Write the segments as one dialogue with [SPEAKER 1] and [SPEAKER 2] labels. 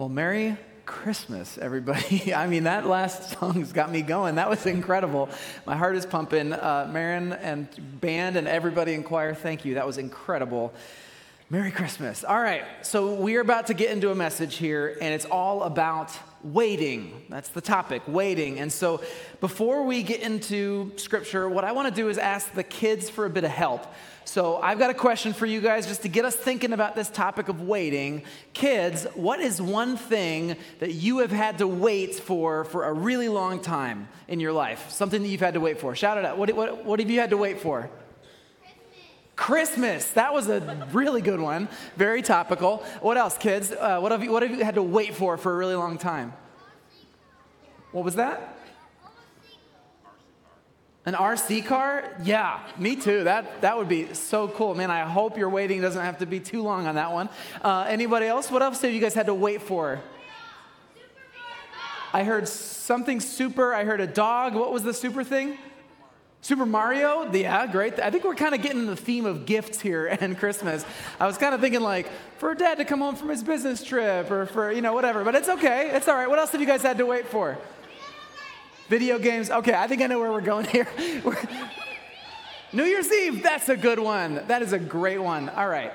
[SPEAKER 1] Well, Merry Christmas, everybody. I mean, that last song's got me going. That was incredible. My heart is pumping. Uh, Marin and band and everybody in choir, thank you. That was incredible. Merry Christmas. All right, so we're about to get into a message here, and it's all about waiting. That's the topic, waiting. And so before we get into scripture, what I want to do is ask the kids for a bit of help. So I've got a question for you guys just to get us thinking about this topic of waiting. Kids, what is one thing that you have had to wait for for a really long time in your life? Something that you've had to wait for. Shout it out. What, what, what have you had to wait for? Christmas. That was a really good one. Very topical. What else, kids? Uh, what, have you, what have you had to wait for for a really long time? What was that? An RC car? Yeah, me too. That, that would be so cool. Man, I hope your waiting doesn't have to be too long on that one. Uh, anybody else? What else have you guys had to wait for? I heard something super. I heard a dog. What was the super thing? Super Mario? Yeah, uh, great. I think we're kind of getting the theme of gifts here and Christmas. I was kind of thinking like for dad to come home from his business trip or for, you know, whatever. But it's okay. It's all right. What else have you guys had to wait for? Video games. Okay, I think I know where we're going here. New Year's Eve. That's a good one. That is a great one. All right.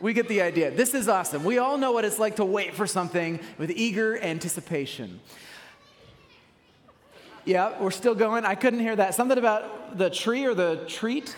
[SPEAKER 1] We get the idea. This is awesome. We all know what it's like to wait for something with eager anticipation. Yeah, we're still going. I couldn't hear that. Something about the tree or the treat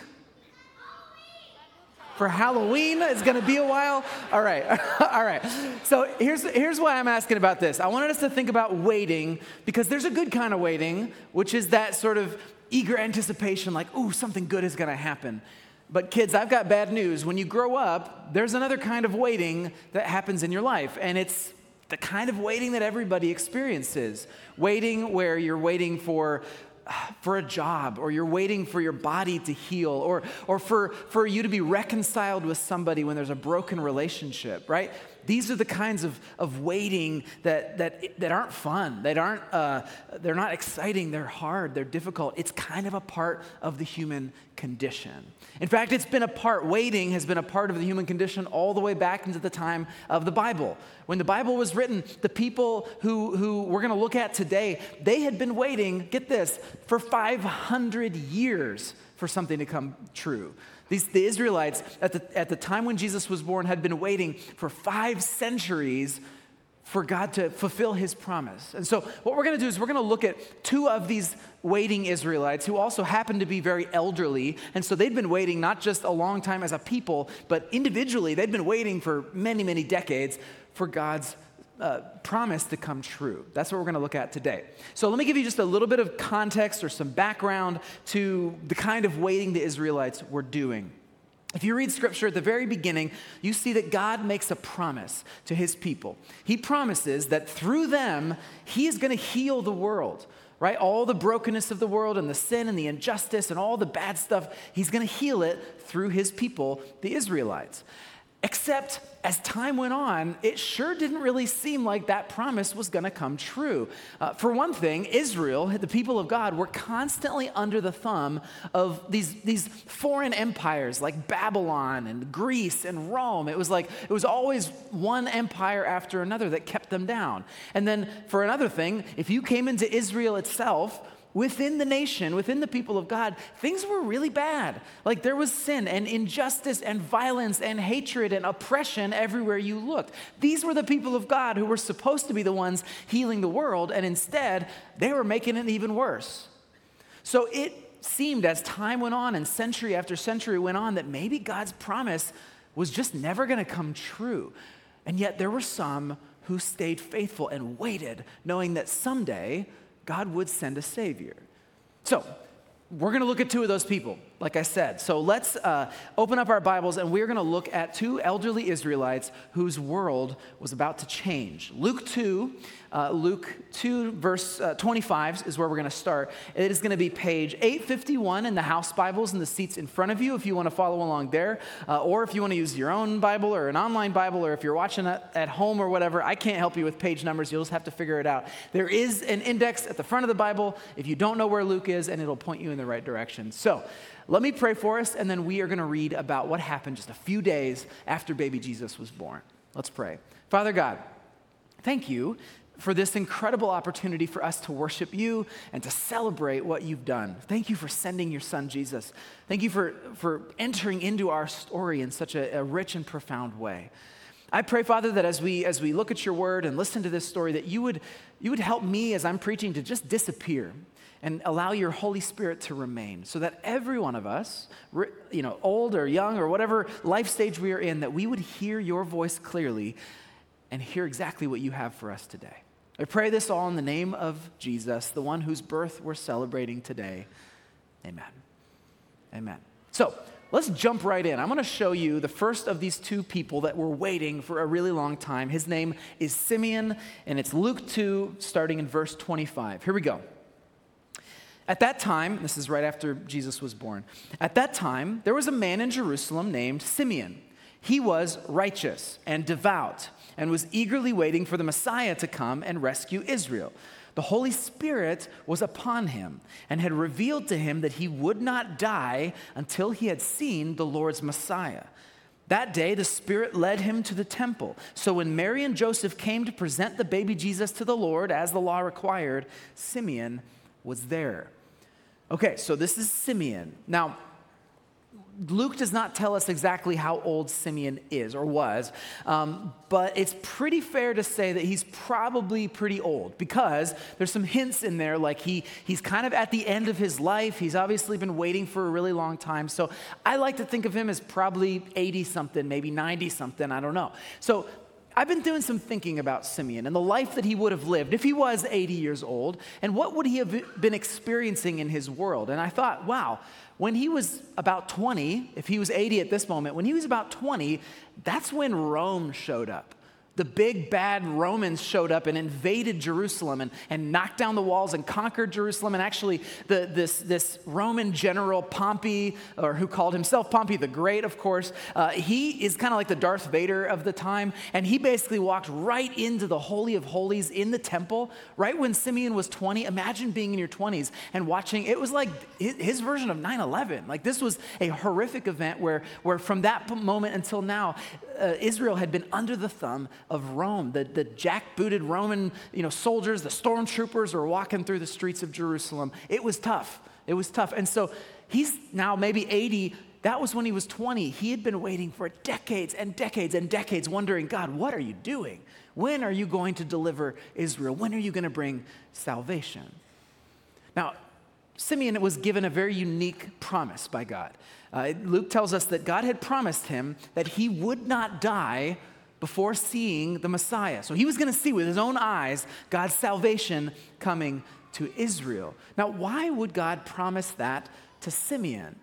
[SPEAKER 1] for Halloween. It's going to be a while. All right. All right. So here's, here's why I'm asking about this. I wanted us to think about waiting because there's a good kind of waiting, which is that sort of eager anticipation, like, ooh, something good is going to happen. But kids, I've got bad news. When you grow up, there's another kind of waiting that happens in your life, and it's the kind of waiting that everybody experiences. Waiting where you're waiting for uh, for a job or you're waiting for your body to heal or, or for, for you to be reconciled with somebody when there's a broken relationship right these are the kinds of, of waiting that, that, that aren't fun that aren't uh, they're not exciting they're hard they're difficult. It's kind of a part of the human condition. In fact it's been a part waiting has been a part of the human condition all the way back into the time of the bible. When the bible was written the people who, who we're going to look at today they had been waiting get this for 500 years for something to come true these, the Israelites, at the, at the time when Jesus was born, had been waiting for five centuries for God to fulfill his promise. And so, what we're going to do is we're going to look at two of these waiting Israelites who also happen to be very elderly. And so, they'd been waiting not just a long time as a people, but individually, they'd been waiting for many, many decades for God's uh, promise to come true. That's what we're going to look at today. So, let me give you just a little bit of context or some background to the kind of waiting the Israelites were doing. If you read scripture at the very beginning, you see that God makes a promise to his people. He promises that through them, he is going to heal the world, right? All the brokenness of the world and the sin and the injustice and all the bad stuff, he's going to heal it through his people, the Israelites. Except as time went on, it sure didn't really seem like that promise was going to come true. Uh, for one thing, Israel, the people of God, were constantly under the thumb of these, these foreign empires like Babylon and Greece and Rome. It was like it was always one empire after another that kept them down. And then, for another thing, if you came into Israel itself, within the nation, within the people of God, things were really bad. Like there was sin and injustice and violence and hatred and oppression everywhere you looked. These were the people of God who were supposed to be the ones healing the world, and instead, they were making it even worse. So it seemed as time went on and century after century went on that maybe God's promise was just never going to come true. And yet there were some who stayed faithful and waited, knowing that someday, God would send a Savior. So, we're going to look at two of those people, like I said. So let's uh, open up our Bibles and we're going to look at two elderly Israelites whose world was about to change. Luke 2, uh, Luke 2, verse uh, 25 is where we're going to start. It is going to be page 851 in the house Bibles in the seats in front of you if you want to follow along there, uh, or if you want to use your own Bible or an online Bible, or if you're watching at home or whatever. I can't help you with page numbers. You'll just have to figure it out. There is an index at the front of the Bible if you don't know where Luke is, and it'll point you in the right direction. So, let me pray for us, and then we are going to read about what happened just a few days after baby Jesus was born. Let's pray. Father God, thank you for this incredible opportunity for us to worship you and to celebrate what you've done. Thank you for sending your son, Jesus. Thank you for, for entering into our story in such a, a rich and profound way. I pray, Father, that as we, as we look at your word and listen to this story, that you would, you would help me as I'm preaching to just disappear and allow your Holy Spirit to remain so that every one of us, you know, old or young or whatever life stage we are in, that we would hear your voice clearly and hear exactly what you have for us today. I pray this all in the name of Jesus, the one whose birth we're celebrating today. Amen. Amen. So let's jump right in. I'm going to show you the first of these two people that were waiting for a really long time. His name is Simeon, and it's Luke 2, starting in verse 25. Here we go. At that time, this is right after Jesus was born. At that time, there was a man in Jerusalem named Simeon. He was righteous and devout and was eagerly waiting for the Messiah to come and rescue Israel. The Holy Spirit was upon him and had revealed to him that he would not die until he had seen the Lord's Messiah. That day, the Spirit led him to the temple. So when Mary and Joseph came to present the baby Jesus to the Lord, as the law required, Simeon was there. Okay, so this is Simeon. Now, Luke does not tell us exactly how old Simeon is or was, um, but it's pretty fair to say that he's probably pretty old because there's some hints in there like he, he's kind of at the end of his life. He's obviously been waiting for a really long time. So I like to think of him as probably 80 something, maybe 90 something, I don't know. So I've been doing some thinking about Simeon and the life that he would have lived if he was 80 years old, and what would he have been experiencing in his world. And I thought, wow, when he was about 20, if he was 80 at this moment, when he was about 20, that's when Rome showed up the big bad Romans showed up and invaded Jerusalem and, and knocked down the walls and conquered Jerusalem. And actually, the, this, this Roman general Pompey, or who called himself Pompey the Great, of course, uh, he is kind of like the Darth Vader of the time. And he basically walked right into the Holy of Holies in the temple, right when Simeon was 20. Imagine being in your 20s and watching, it was like his, his version of 9 11. Like, this was a horrific event where, where from that moment until now, uh, Israel had been under the thumb of Rome. The, the jack-booted Roman you know, soldiers, the stormtroopers were walking through the streets of Jerusalem. It was tough. It was tough. And so he's now maybe 80. That was when he was 20. He had been waiting for decades and decades and decades, wondering, God, what are you doing? When are you going to deliver Israel? When are you going to bring salvation? Now, Simeon was given a very unique promise by God. Uh, Luke tells us that God had promised him that he would not die before seeing the Messiah. So he was going to see with his own eyes God's salvation coming to Israel. Now, why would God promise that to Simeon?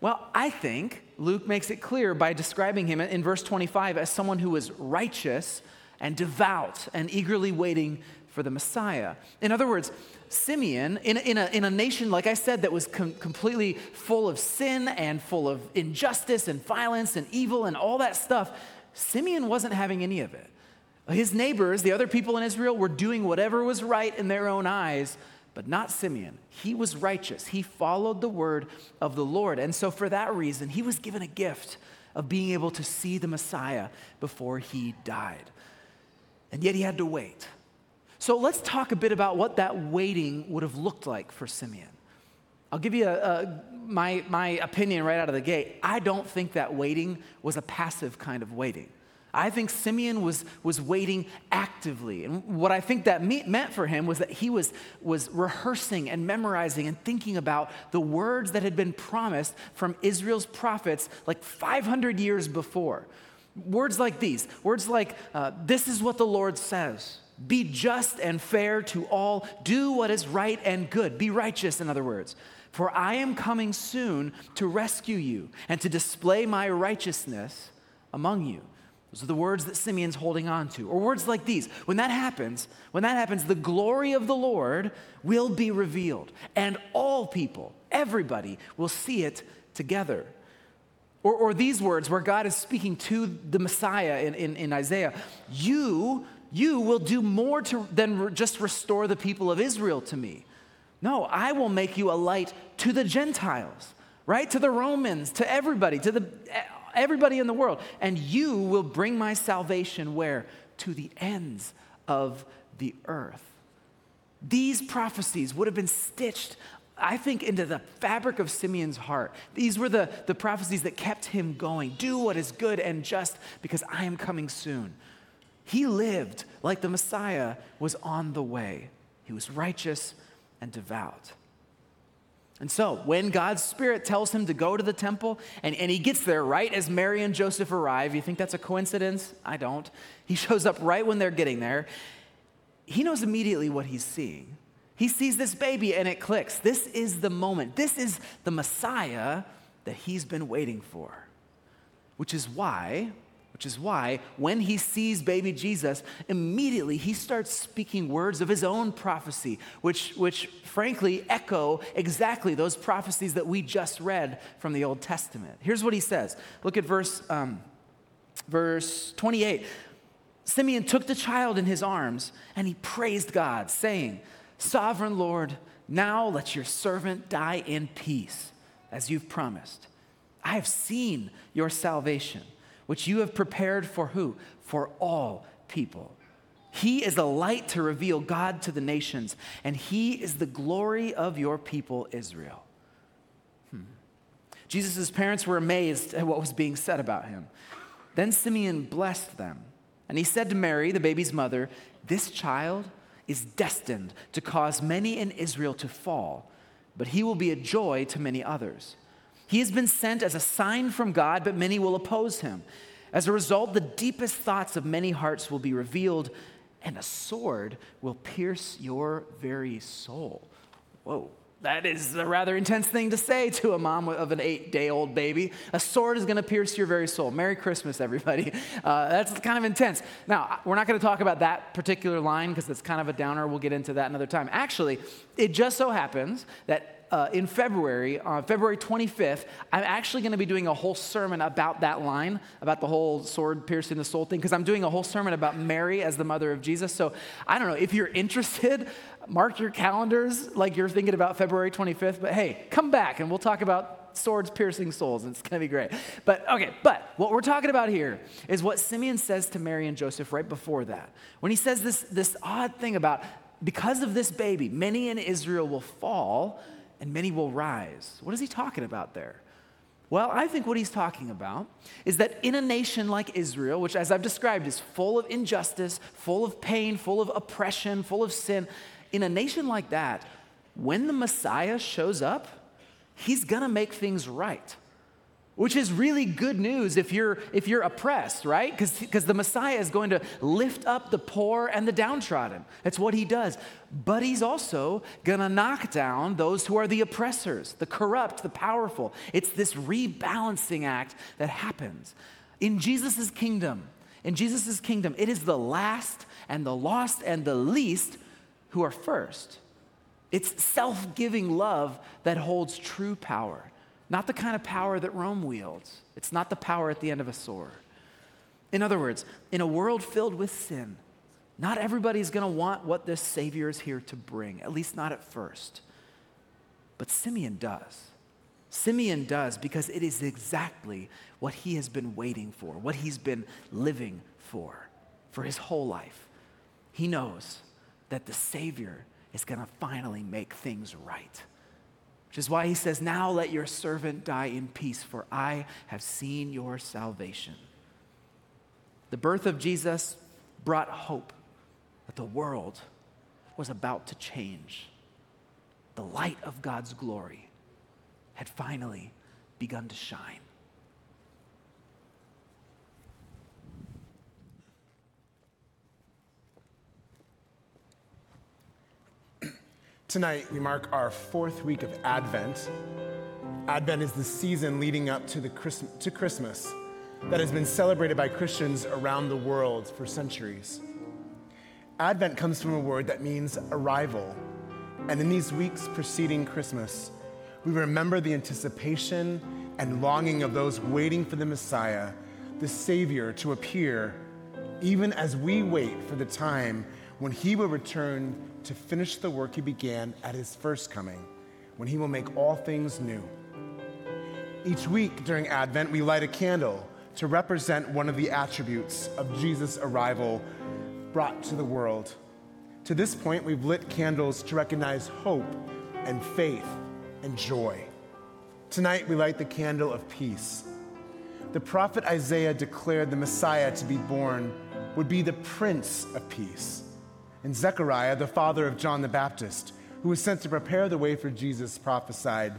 [SPEAKER 1] Well, I think Luke makes it clear by describing him in verse 25 as someone who was righteous and devout and eagerly waiting for the Messiah. In other words, Simeon, in, in, a, in a nation, like I said, that was com- completely full of sin and full of injustice and violence and evil and all that stuff, Simeon wasn't having any of it. His neighbors, the other people in Israel, were doing whatever was right in their own eyes, but not Simeon. He was righteous. He followed the word of the Lord. And so, for that reason, he was given a gift of being able to see the Messiah before he died. And yet, he had to wait. So, let's talk a bit about what that waiting would have looked like for Simeon. I'll give you a, a, my, my opinion right out of the gate. I don't think that waiting was a passive kind of waiting. I think Simeon was, was waiting actively. And what I think that me- meant for him was that he was, was rehearsing and memorizing and thinking about the words that had been promised from Israel's prophets like 500 years before. Words like these words like, uh, This is what the Lord says. Be just and fair to all. Do what is right and good. Be righteous, in other words. For I am coming soon to rescue you and to display my righteousness among you. Those are the words that Simeon's holding on to. Or words like these. When that happens, when that happens, the glory of the Lord will be revealed, and all people, everybody, will see it together. Or, or these words where God is speaking to the Messiah in, in, in Isaiah You, you will do more to, than just restore the people of Israel to me. No, I will make you a light to the Gentiles, right? To the Romans, to everybody, to the eh, everybody in the world. And you will bring my salvation where? to the ends of the earth. These prophecies would have been stitched, I think, into the fabric of Simeon's heart. These were the, the prophecies that kept him going. Do what is good and just because I am coming soon. He lived like the Messiah was on the way. He was righteous and devout. And so, when God's Spirit tells him to go to the temple, and, and he gets there right as Mary and Joseph arrive, you think that's a coincidence? I don't. He shows up right when they're getting there. He knows immediately what he's seeing. He sees this baby and it clicks. This is the moment. This is the Messiah that he's been waiting for. Which is why which is why when he sees baby Jesus, immediately he starts speaking words of his own prophecy, which, which frankly echo exactly those prophecies that we just read from the Old Testament. Here's what he says. Look at verse, um, verse 28. Simeon took the child in his arms and he praised God, saying, Sovereign Lord, now let your servant die in peace, as you've promised. I have seen your salvation which you have prepared for who? For all people. He is a light to reveal God to the nations, and He is the glory of your people, Israel. Hmm. Jesus' parents were amazed at what was being said about him. Then Simeon blessed them, and he said to Mary, the baby's mother, This child is destined to cause many in Israel to fall, but he will be a joy to many others. He has been sent as a sign from God, but many will oppose him. As a result, the deepest thoughts of many hearts will be revealed, and a sword will pierce your very soul. Whoa. That is a rather intense thing to say to a mom of an eight day old baby. A sword is going to pierce your very soul. Merry Christmas, everybody. Uh, that's kind of intense. Now, we're not going to talk about that particular line because it's kind of a downer. We'll get into that another time. Actually, it just so happens that uh, in February, uh, February 25th, I'm actually going to be doing a whole sermon about that line, about the whole sword piercing the soul thing, because I'm doing a whole sermon about Mary as the mother of Jesus. So I don't know if you're interested, mark your calendars like you're thinking about February 25th. But hey, come back and we'll talk about swords piercing souls. It's going to be great. But okay, but what we're talking about here is what Simeon says to Mary and Joseph right before that. When he says this, this odd thing about because of this baby, many in Israel will fall and many will rise. What is he talking about there? Well, I think what he's talking about is that in a nation like Israel, which, as I've described, is full of injustice, full of pain, full of oppression, full of sin, in a nation like that, when the Messiah shows up, he's gonna make things right which is really good news if you're if you're oppressed right? Because the messiah is going to lift up the poor and the downtrodden. That's what he does. But he's also going to knock down those who are the oppressors the corrupt the powerful. It's this rebalancing act that happens. In jesus' kingdom in jesus' kingdom it is the last and the lost and the least who are first. It's self-giving love that holds true power not the kind of power that Rome wields. It's not the power at the end of a sword. In other words, in a world filled with sin, not everybody's going to want what this Savior is here to bring, at least not at first. But Simeon does. Simeon does because it is exactly what he has been waiting for, what he's been living for, for his whole life. He knows that the Savior is going to finally make things right. Which is why he says, Now let your servant die in peace, for I have seen your salvation. The birth of Jesus brought hope that the world was about to change. The light of God's glory had finally begun to shine.
[SPEAKER 2] Tonight, we mark our fourth week of Advent. Advent is the season leading up to, the Christ- to Christmas that has been celebrated by Christians around the world for centuries. Advent comes from a word that means arrival. And in these weeks preceding Christmas, we remember the anticipation and longing of those waiting for the Messiah, the Savior, to appear, even as we wait for the time when he will return to finish the work he began at his first coming, when he will make all things new. Each week during Advent, we light a candle to represent one of the attributes of Jesus' arrival brought to the world. To this point, we've lit candles to recognize hope and faith and joy. Tonight, we light the candle of peace. The prophet Isaiah declared the Messiah to be born would be the Prince of Peace. And Zechariah, the father of John the Baptist, who was sent to prepare the way for Jesus, prophesied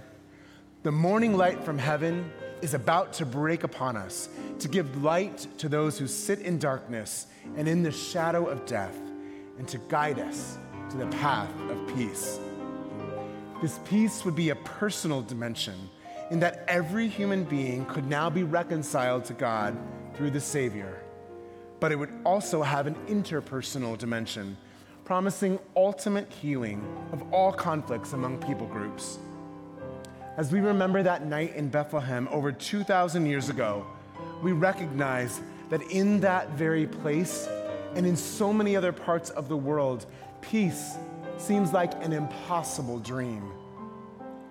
[SPEAKER 2] The morning light from heaven is about to break upon us to give light to those who sit in darkness and in the shadow of death, and to guide us to the path of peace. This peace would be a personal dimension in that every human being could now be reconciled to God through the Savior. But it would also have an interpersonal dimension, promising ultimate healing of all conflicts among people groups. As we remember that night in Bethlehem over 2,000 years ago, we recognize that in that very place and in so many other parts of the world, peace seems like an impossible dream.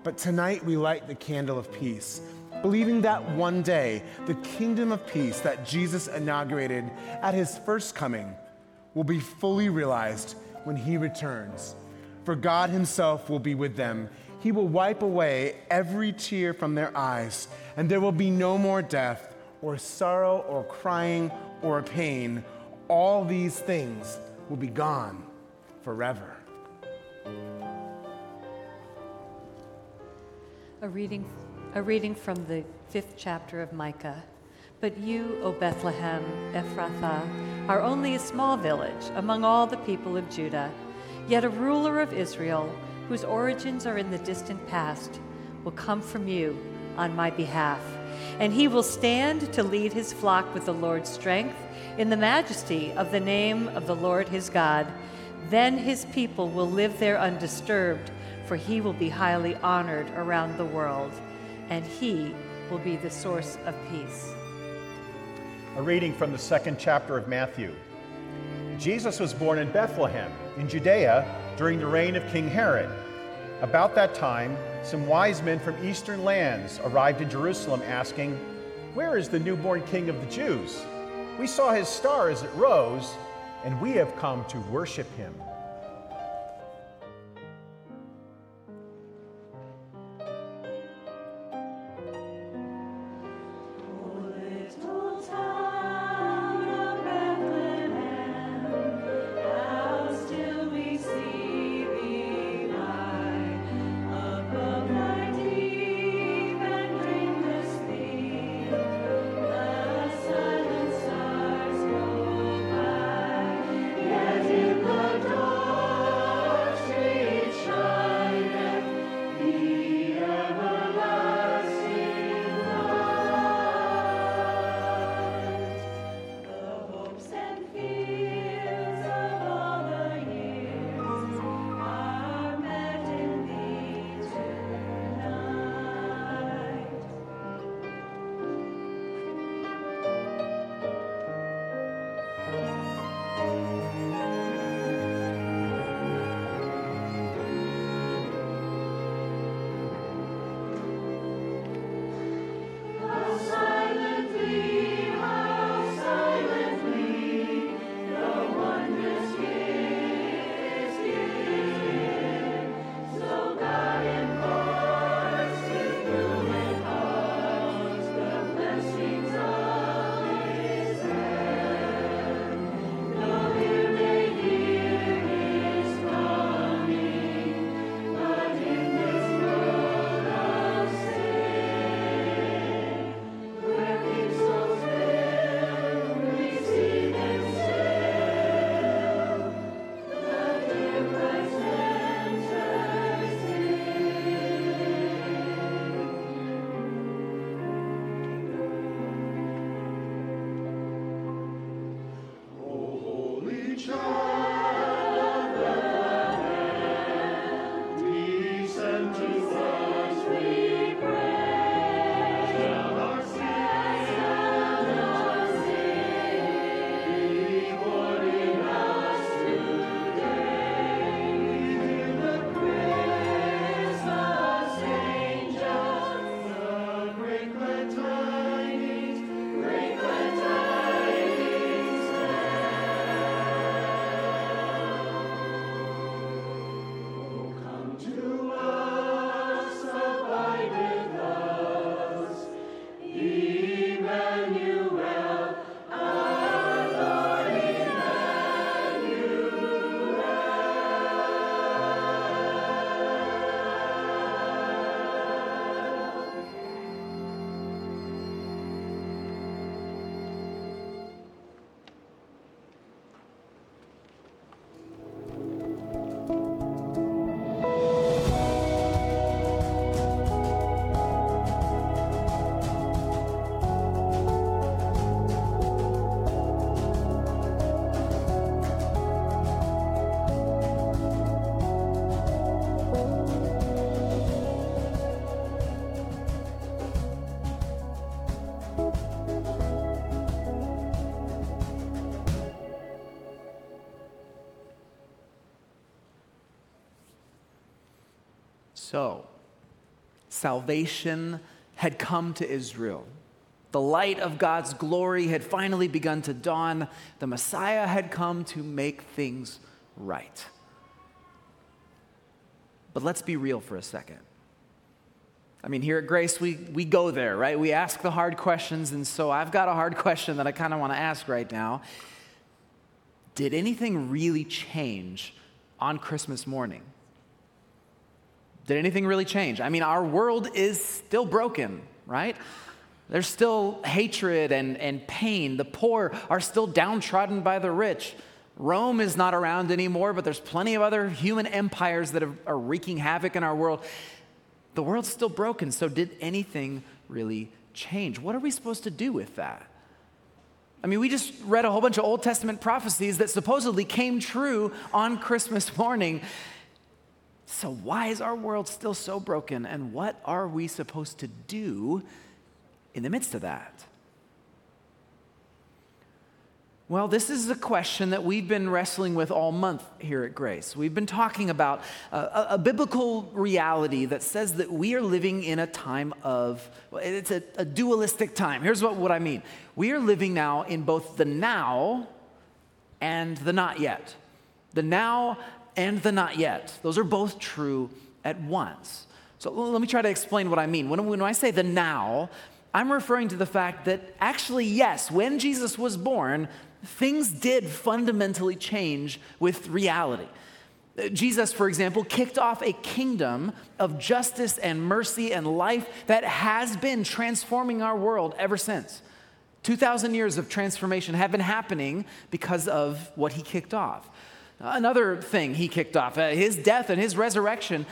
[SPEAKER 2] But tonight we light the candle of peace, believing that one day the kingdom of peace that Jesus inaugurated at his first coming will be fully realized when he returns. For God himself will be with them. He will wipe away every tear from their eyes, and there will be no more death, or sorrow, or crying, or pain. All these things will be gone forever.
[SPEAKER 3] A reading, a reading from the fifth chapter of Micah. But you, O Bethlehem, Ephrathah, are only a small village among all the people of Judah. Yet a ruler of Israel, whose origins are in the distant past, will come from you on my behalf. And he will stand to lead his flock with the Lord's strength in the majesty of the name of the Lord his God. Then his people will live there undisturbed for he will be highly honored around the world, and he will be the source of peace.
[SPEAKER 4] A reading from the second chapter of Matthew. Jesus was born in Bethlehem, in Judea, during the reign of King Herod. About that time, some wise men from eastern lands arrived in Jerusalem asking, Where is the newborn king of the Jews? We saw his star as it rose, and we have come to worship him.
[SPEAKER 1] So, salvation had come to Israel. The light of God's glory had finally begun to dawn. The Messiah had come to make things right. But let's be real for a second. I mean, here at Grace, we, we go there, right? We ask the hard questions, and so I've got a hard question that I kind of want to ask right now. Did anything really change on Christmas morning? Did anything really change? I mean, our world is still broken, right? There's still hatred and, and pain. The poor are still downtrodden by the rich. Rome is not around anymore, but there's plenty of other human empires that are wreaking havoc in our world. The world's still broken, so did anything really change? What are we supposed to do with that? I mean, we just read a whole bunch of Old Testament prophecies that supposedly came true on Christmas morning. So, why is our world still so broken, and what are we supposed to do in the midst of that? Well, this is a question that we've been wrestling with all month here at Grace. We've been talking about a, a biblical reality that says that we are living in a time of, it's a, a dualistic time. Here's what, what I mean we are living now in both the now and the not yet. The now and the not yet. Those are both true at once. So let me try to explain what I mean. When, when I say the now, I'm referring to the fact that actually, yes, when Jesus was born, things did fundamentally change with reality. Jesus, for example, kicked off a kingdom of justice and mercy and life that has been transforming our world ever since. 2,000 years of transformation have been happening because of what he kicked off. Another thing he kicked off, uh, his death and his resurrection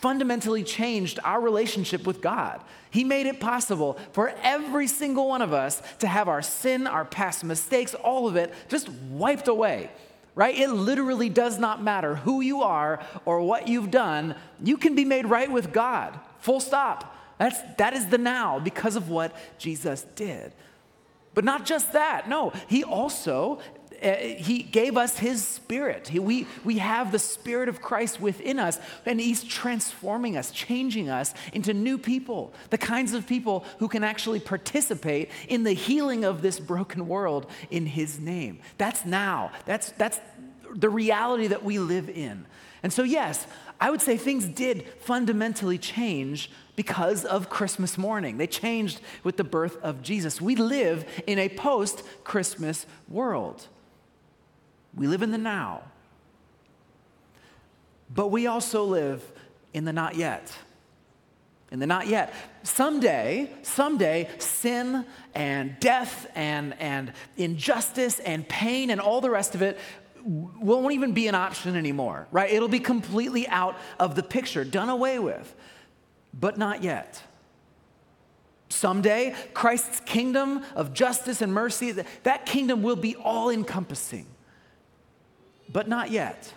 [SPEAKER 1] fundamentally changed our relationship with God. He made it possible for every single one of us to have our sin, our past mistakes, all of it just wiped away. Right? It literally does not matter who you are or what you've done. You can be made right with God. Full stop. That's, that is the now because of what Jesus did. But not just that. No, he also Uh, he gave us his spirit. He, we, we have the spirit of Christ within us, and he's transforming us, changing us into new people, the kinds of people who can actually participate in the healing of this broken world in his name. That's now. That's, that's the reality that we live in. And so, yes, I would say things did fundamentally change because of Christmas morning. They changed with the birth of Jesus. We live in a post Christmas world. We live in the now. But we also live in the not yet. In the not yet. Someday, someday, sin and death and, and injustice and pain and all the rest of it won't even be an option anymore, right? It'll be completely out of the picture, done away with. But not yet. Someday, Christ's kingdom of justice and mercy, that kingdom will be all encompassing but not yet.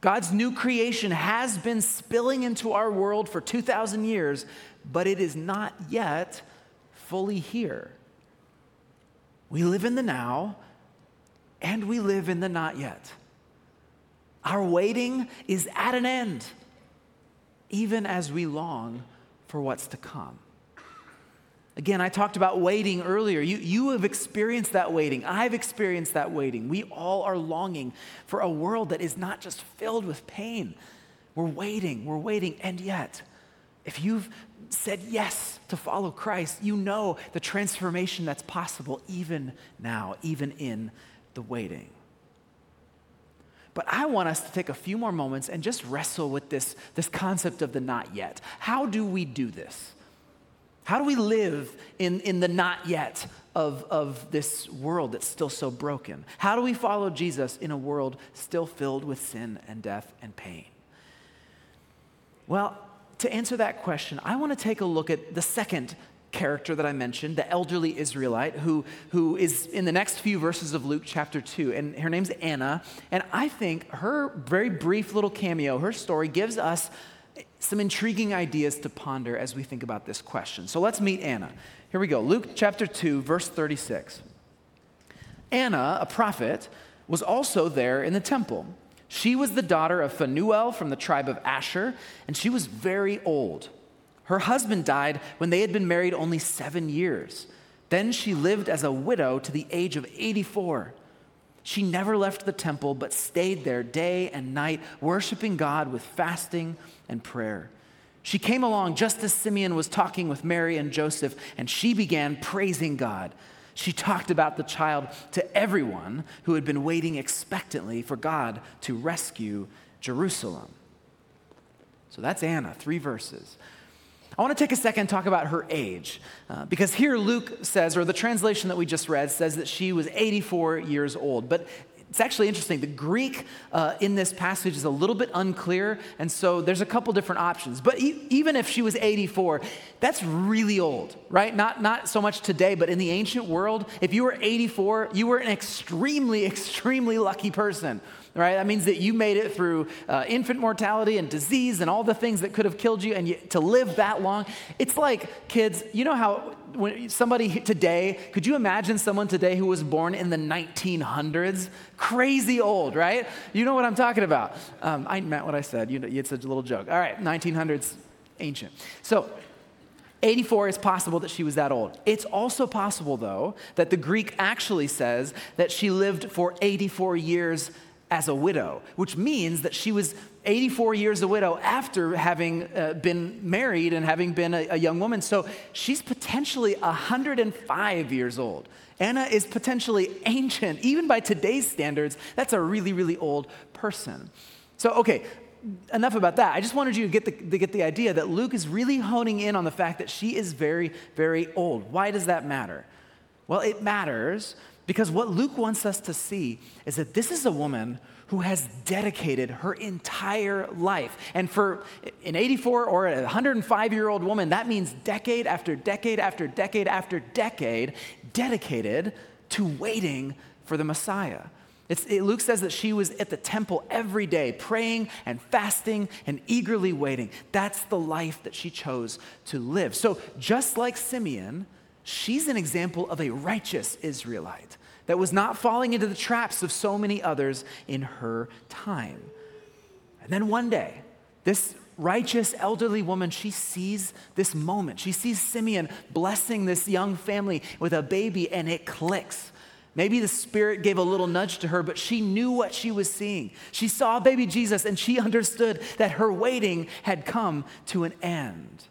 [SPEAKER 1] God's new creation has been spilling into our world for 2,000 years, but it is not yet fully here. We live in the now and we live in the not yet. Our waiting is at an end, even as we long for what's to come. Again, I talked about waiting earlier. You, you have experienced that waiting. I've experienced that waiting. We all are longing for a world that is not just filled with pain. We're waiting, we're waiting, and yet, if you've said yes to follow Christ, you know the transformation that's possible even now, even in the waiting. But I want us to take a few more moments and just wrestle with this, this concept of the not yet. How do we do this? How do we live in, in the not yet of, of this world that's still so broken? How do we follow Jesus in a world still filled with sin and death and pain? Well, to answer that question, I want to take a look at the second character that I mentioned, the elderly Israelite, who, who is in the next few verses of Luke chapter 2. And her name's Anna. And I think her very brief little cameo, her story, gives us some intriguing ideas to ponder as we think about this question. So let's meet Anna. Here we go Luke chapter 2, verse 36. Anna, a prophet, was also there in the temple. She was the daughter of Phanuel from the tribe of Asher, and she was very old. Her husband died when they had been married only seven years. Then she lived as a widow to the age of 84. She never left the temple, but stayed there day and night, worshiping God with fasting and prayer. She came along just as Simeon was talking with Mary and Joseph, and she began praising God. She talked about the child to everyone who had been waiting expectantly for God to rescue Jerusalem. So that's Anna, three verses. I want to take a second and talk about her age, uh, because here Luke says, or the translation that we just read says that she was 84 years old. But it's actually interesting. The Greek uh, in this passage is a little bit unclear, and so there's a couple different options. But e- even if she was 84, that's really old, right? Not, not so much today, but in the ancient world, if you were 84, you were an extremely, extremely lucky person right? That means that you made it through uh, infant mortality and disease and all the things that could have killed you, and you, to live that long. It's like, kids, you know how when somebody today, could you imagine someone today who was born in the 1900s? Crazy old, right? You know what I'm talking about. Um, I meant what I said. You know, it's a little joke. All right, 1900s, ancient. So, 84 is possible that she was that old. It's also possible, though, that the Greek actually says that she lived for 84 years as a widow, which means that she was 84 years a widow after having uh, been married and having been a, a young woman. So she's potentially 105 years old. Anna is potentially ancient. Even by today's standards, that's a really, really old person. So, okay, enough about that. I just wanted you to get, the, to get the idea that Luke is really honing in on the fact that she is very, very old. Why does that matter? Well, it matters because what Luke wants us to see is that this is a woman who has dedicated her entire life. And for an 84 or a 105 year old woman, that means decade after decade after decade after decade dedicated to waiting for the Messiah. It, Luke says that she was at the temple every day, praying and fasting and eagerly waiting. That's the life that she chose to live. So, just like Simeon, she's an example of a righteous Israelite that was not falling into the traps of so many others in her time. And then one day, this righteous elderly woman, she sees this moment. She sees Simeon blessing this young family with a baby, and it clicks. Maybe the Spirit gave a little nudge to her, but she knew what she was seeing. She saw baby Jesus, and she understood that her waiting had come to an end.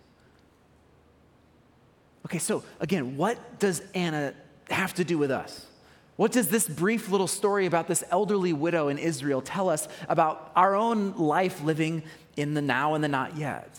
[SPEAKER 1] Okay, so again, what does Anna have to do with us? What does this brief little story about this elderly widow in Israel tell us about our own life living in the now and the not yet?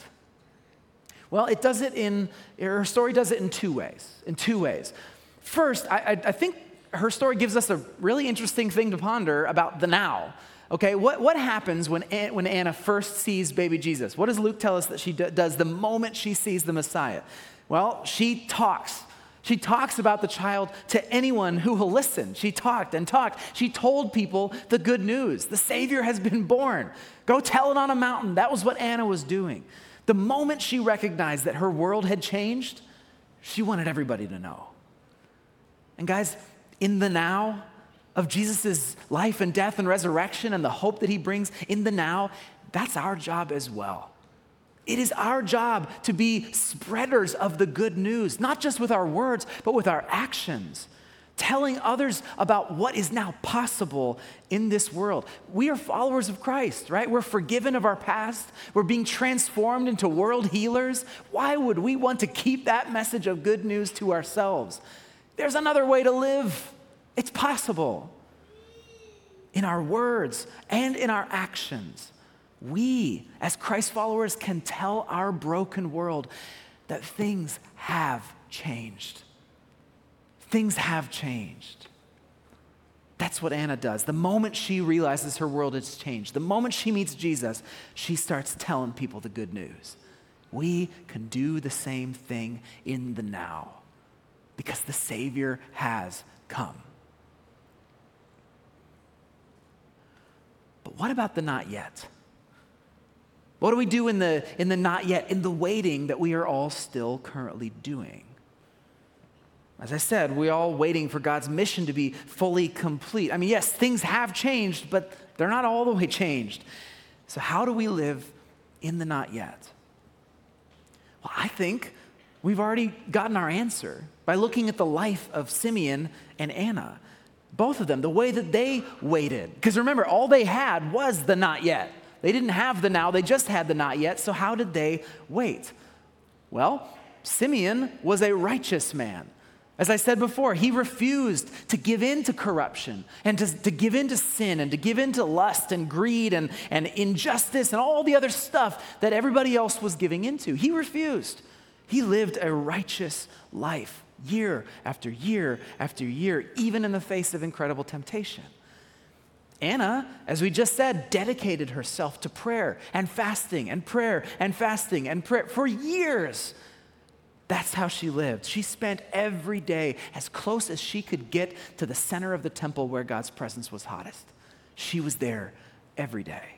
[SPEAKER 1] Well, it does it in, her story does it in two ways. In two ways. First, I, I think her story gives us a really interesting thing to ponder about the now. Okay, what, what happens when, when Anna first sees baby Jesus? What does Luke tell us that she does the moment she sees the Messiah? Well, she talks. She talks about the child to anyone who will listen. She talked and talked. She told people the good news. The Savior has been born. Go tell it on a mountain. That was what Anna was doing. The moment she recognized that her world had changed, she wanted everybody to know. And guys, in the now of Jesus' life and death and resurrection and the hope that he brings in the now, that's our job as well. It is our job to be spreaders of the good news, not just with our words, but with our actions, telling others about what is now possible in this world. We are followers of Christ, right? We're forgiven of our past, we're being transformed into world healers. Why would we want to keep that message of good news to ourselves? There's another way to live, it's possible in our words and in our actions we, as Christ followers, can tell our broken world that things have changed. Things have changed. That's what Anna does. The moment she realizes her world has changed, the moment she meets Jesus, she starts telling people the good news. We can do the same thing in the now because the Savior has come. But what about the not yet? What do we do in the, in the not yet, in the waiting that we are all still currently doing? As I said, we're all waiting for God's mission to be fully complete. I mean, yes, things have changed, but they're not all the way changed. So, how do we live in the not yet? Well, I think we've already gotten our answer by looking at the life of Simeon and Anna. Both of them, the way that they waited. Because remember, all they had was the not yet. They didn't have the now, they just had the not yet. So, how did they wait? Well, Simeon was a righteous man. As I said before, he refused to give in to corruption and to, to give in to sin and to give in to lust and greed and, and injustice and all the other stuff that everybody else was giving into. He refused. He lived a righteous life year after year after year, even in the face of incredible temptation. Anna, as we just said, dedicated herself to prayer and fasting and prayer and fasting and prayer for years. That's how she lived. She spent every day as close as she could get to the center of the temple where God's presence was hottest. She was there every day.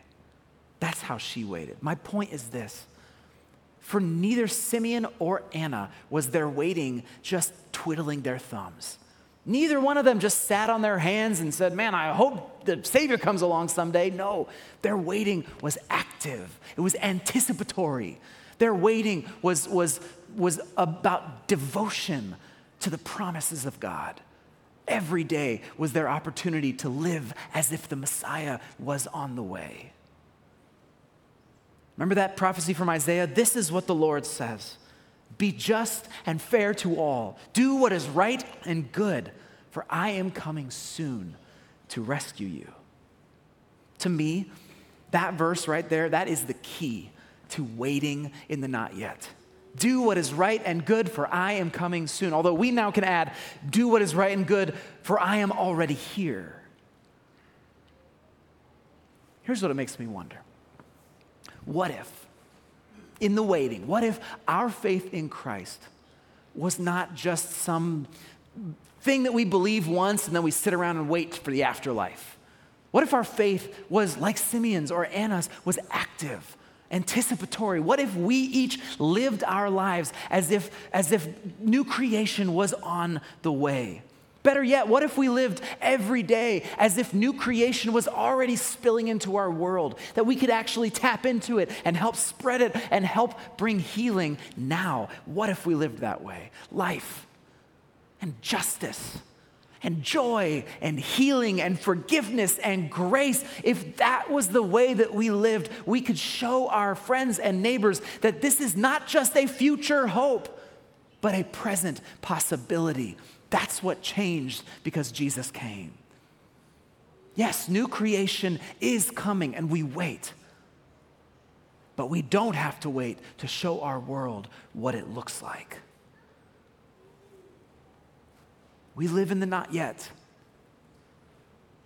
[SPEAKER 1] That's how she waited. My point is this for neither Simeon or Anna was their waiting just twiddling their thumbs. Neither one of them just sat on their hands and said, Man, I hope the Savior comes along someday. No, their waiting was active, it was anticipatory. Their waiting was, was was about devotion to the promises of God. Every day was their opportunity to live as if the Messiah was on the way. Remember that prophecy from Isaiah? This is what the Lord says Be just and fair to all, do what is right and good, for I am coming soon to rescue you. To me, that verse right there, that is the key to waiting in the not yet. Do what is right and good, for I am coming soon. Although we now can add, do what is right and good, for I am already here. Here's what it makes me wonder What if, in the waiting, what if our faith in Christ was not just some thing that we believe once and then we sit around and wait for the afterlife? What if our faith was like Simeon's or Anna's, was active? anticipatory? What if we each lived our lives as if, as if new creation was on the way? Better yet, what if we lived every day as if new creation was already spilling into our world, that we could actually tap into it and help spread it and help bring healing now? What if we lived that way? Life and justice and joy and healing and forgiveness and grace, if that was the way that we lived, we could show our friends and neighbors that this is not just a future hope, but a present possibility. That's what changed because Jesus came. Yes, new creation is coming and we wait. But we don't have to wait to show our world what it looks like. We live in the not yet.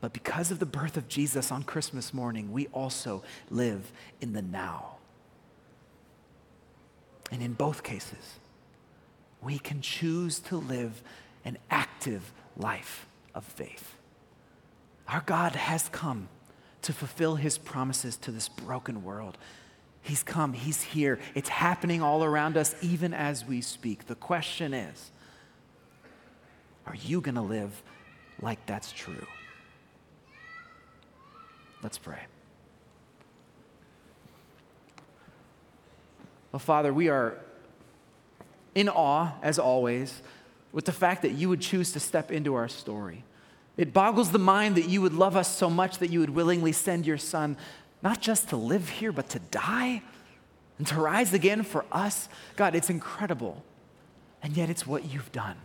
[SPEAKER 1] But because of the birth of Jesus on Christmas morning, we also live in the now. And in both cases, we can choose to live an active life of faith. Our God has come to fulfill his promises to this broken world. He's come, he's here. It's happening all around us, even as we speak. The question is are you going to live like that's true? Let's pray. Well, Father, we are in awe, as always, with the fact that you would choose to step into our story. It boggles the mind that you would love us so much that you would willingly send your son, not just to live here, but to die and to rise again for us. God, it's incredible. And yet, it's what you've done.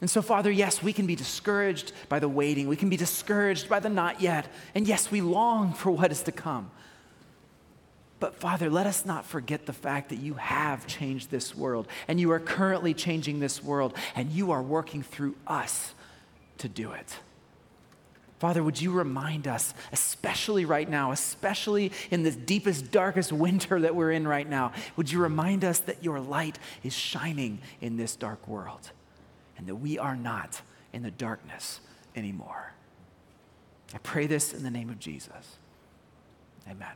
[SPEAKER 1] And so, Father, yes, we can be discouraged by the waiting. We can be discouraged by the not yet. And yes, we long for what is to come. But, Father, let us not forget the fact that you have changed this world and you are currently changing this world and you are working through us to do it. Father, would you remind us, especially right now, especially in this deepest, darkest winter that we're in right now, would you remind us that your light is shining in this dark world? and that we are not in the darkness anymore. I pray this in the name of Jesus. Amen.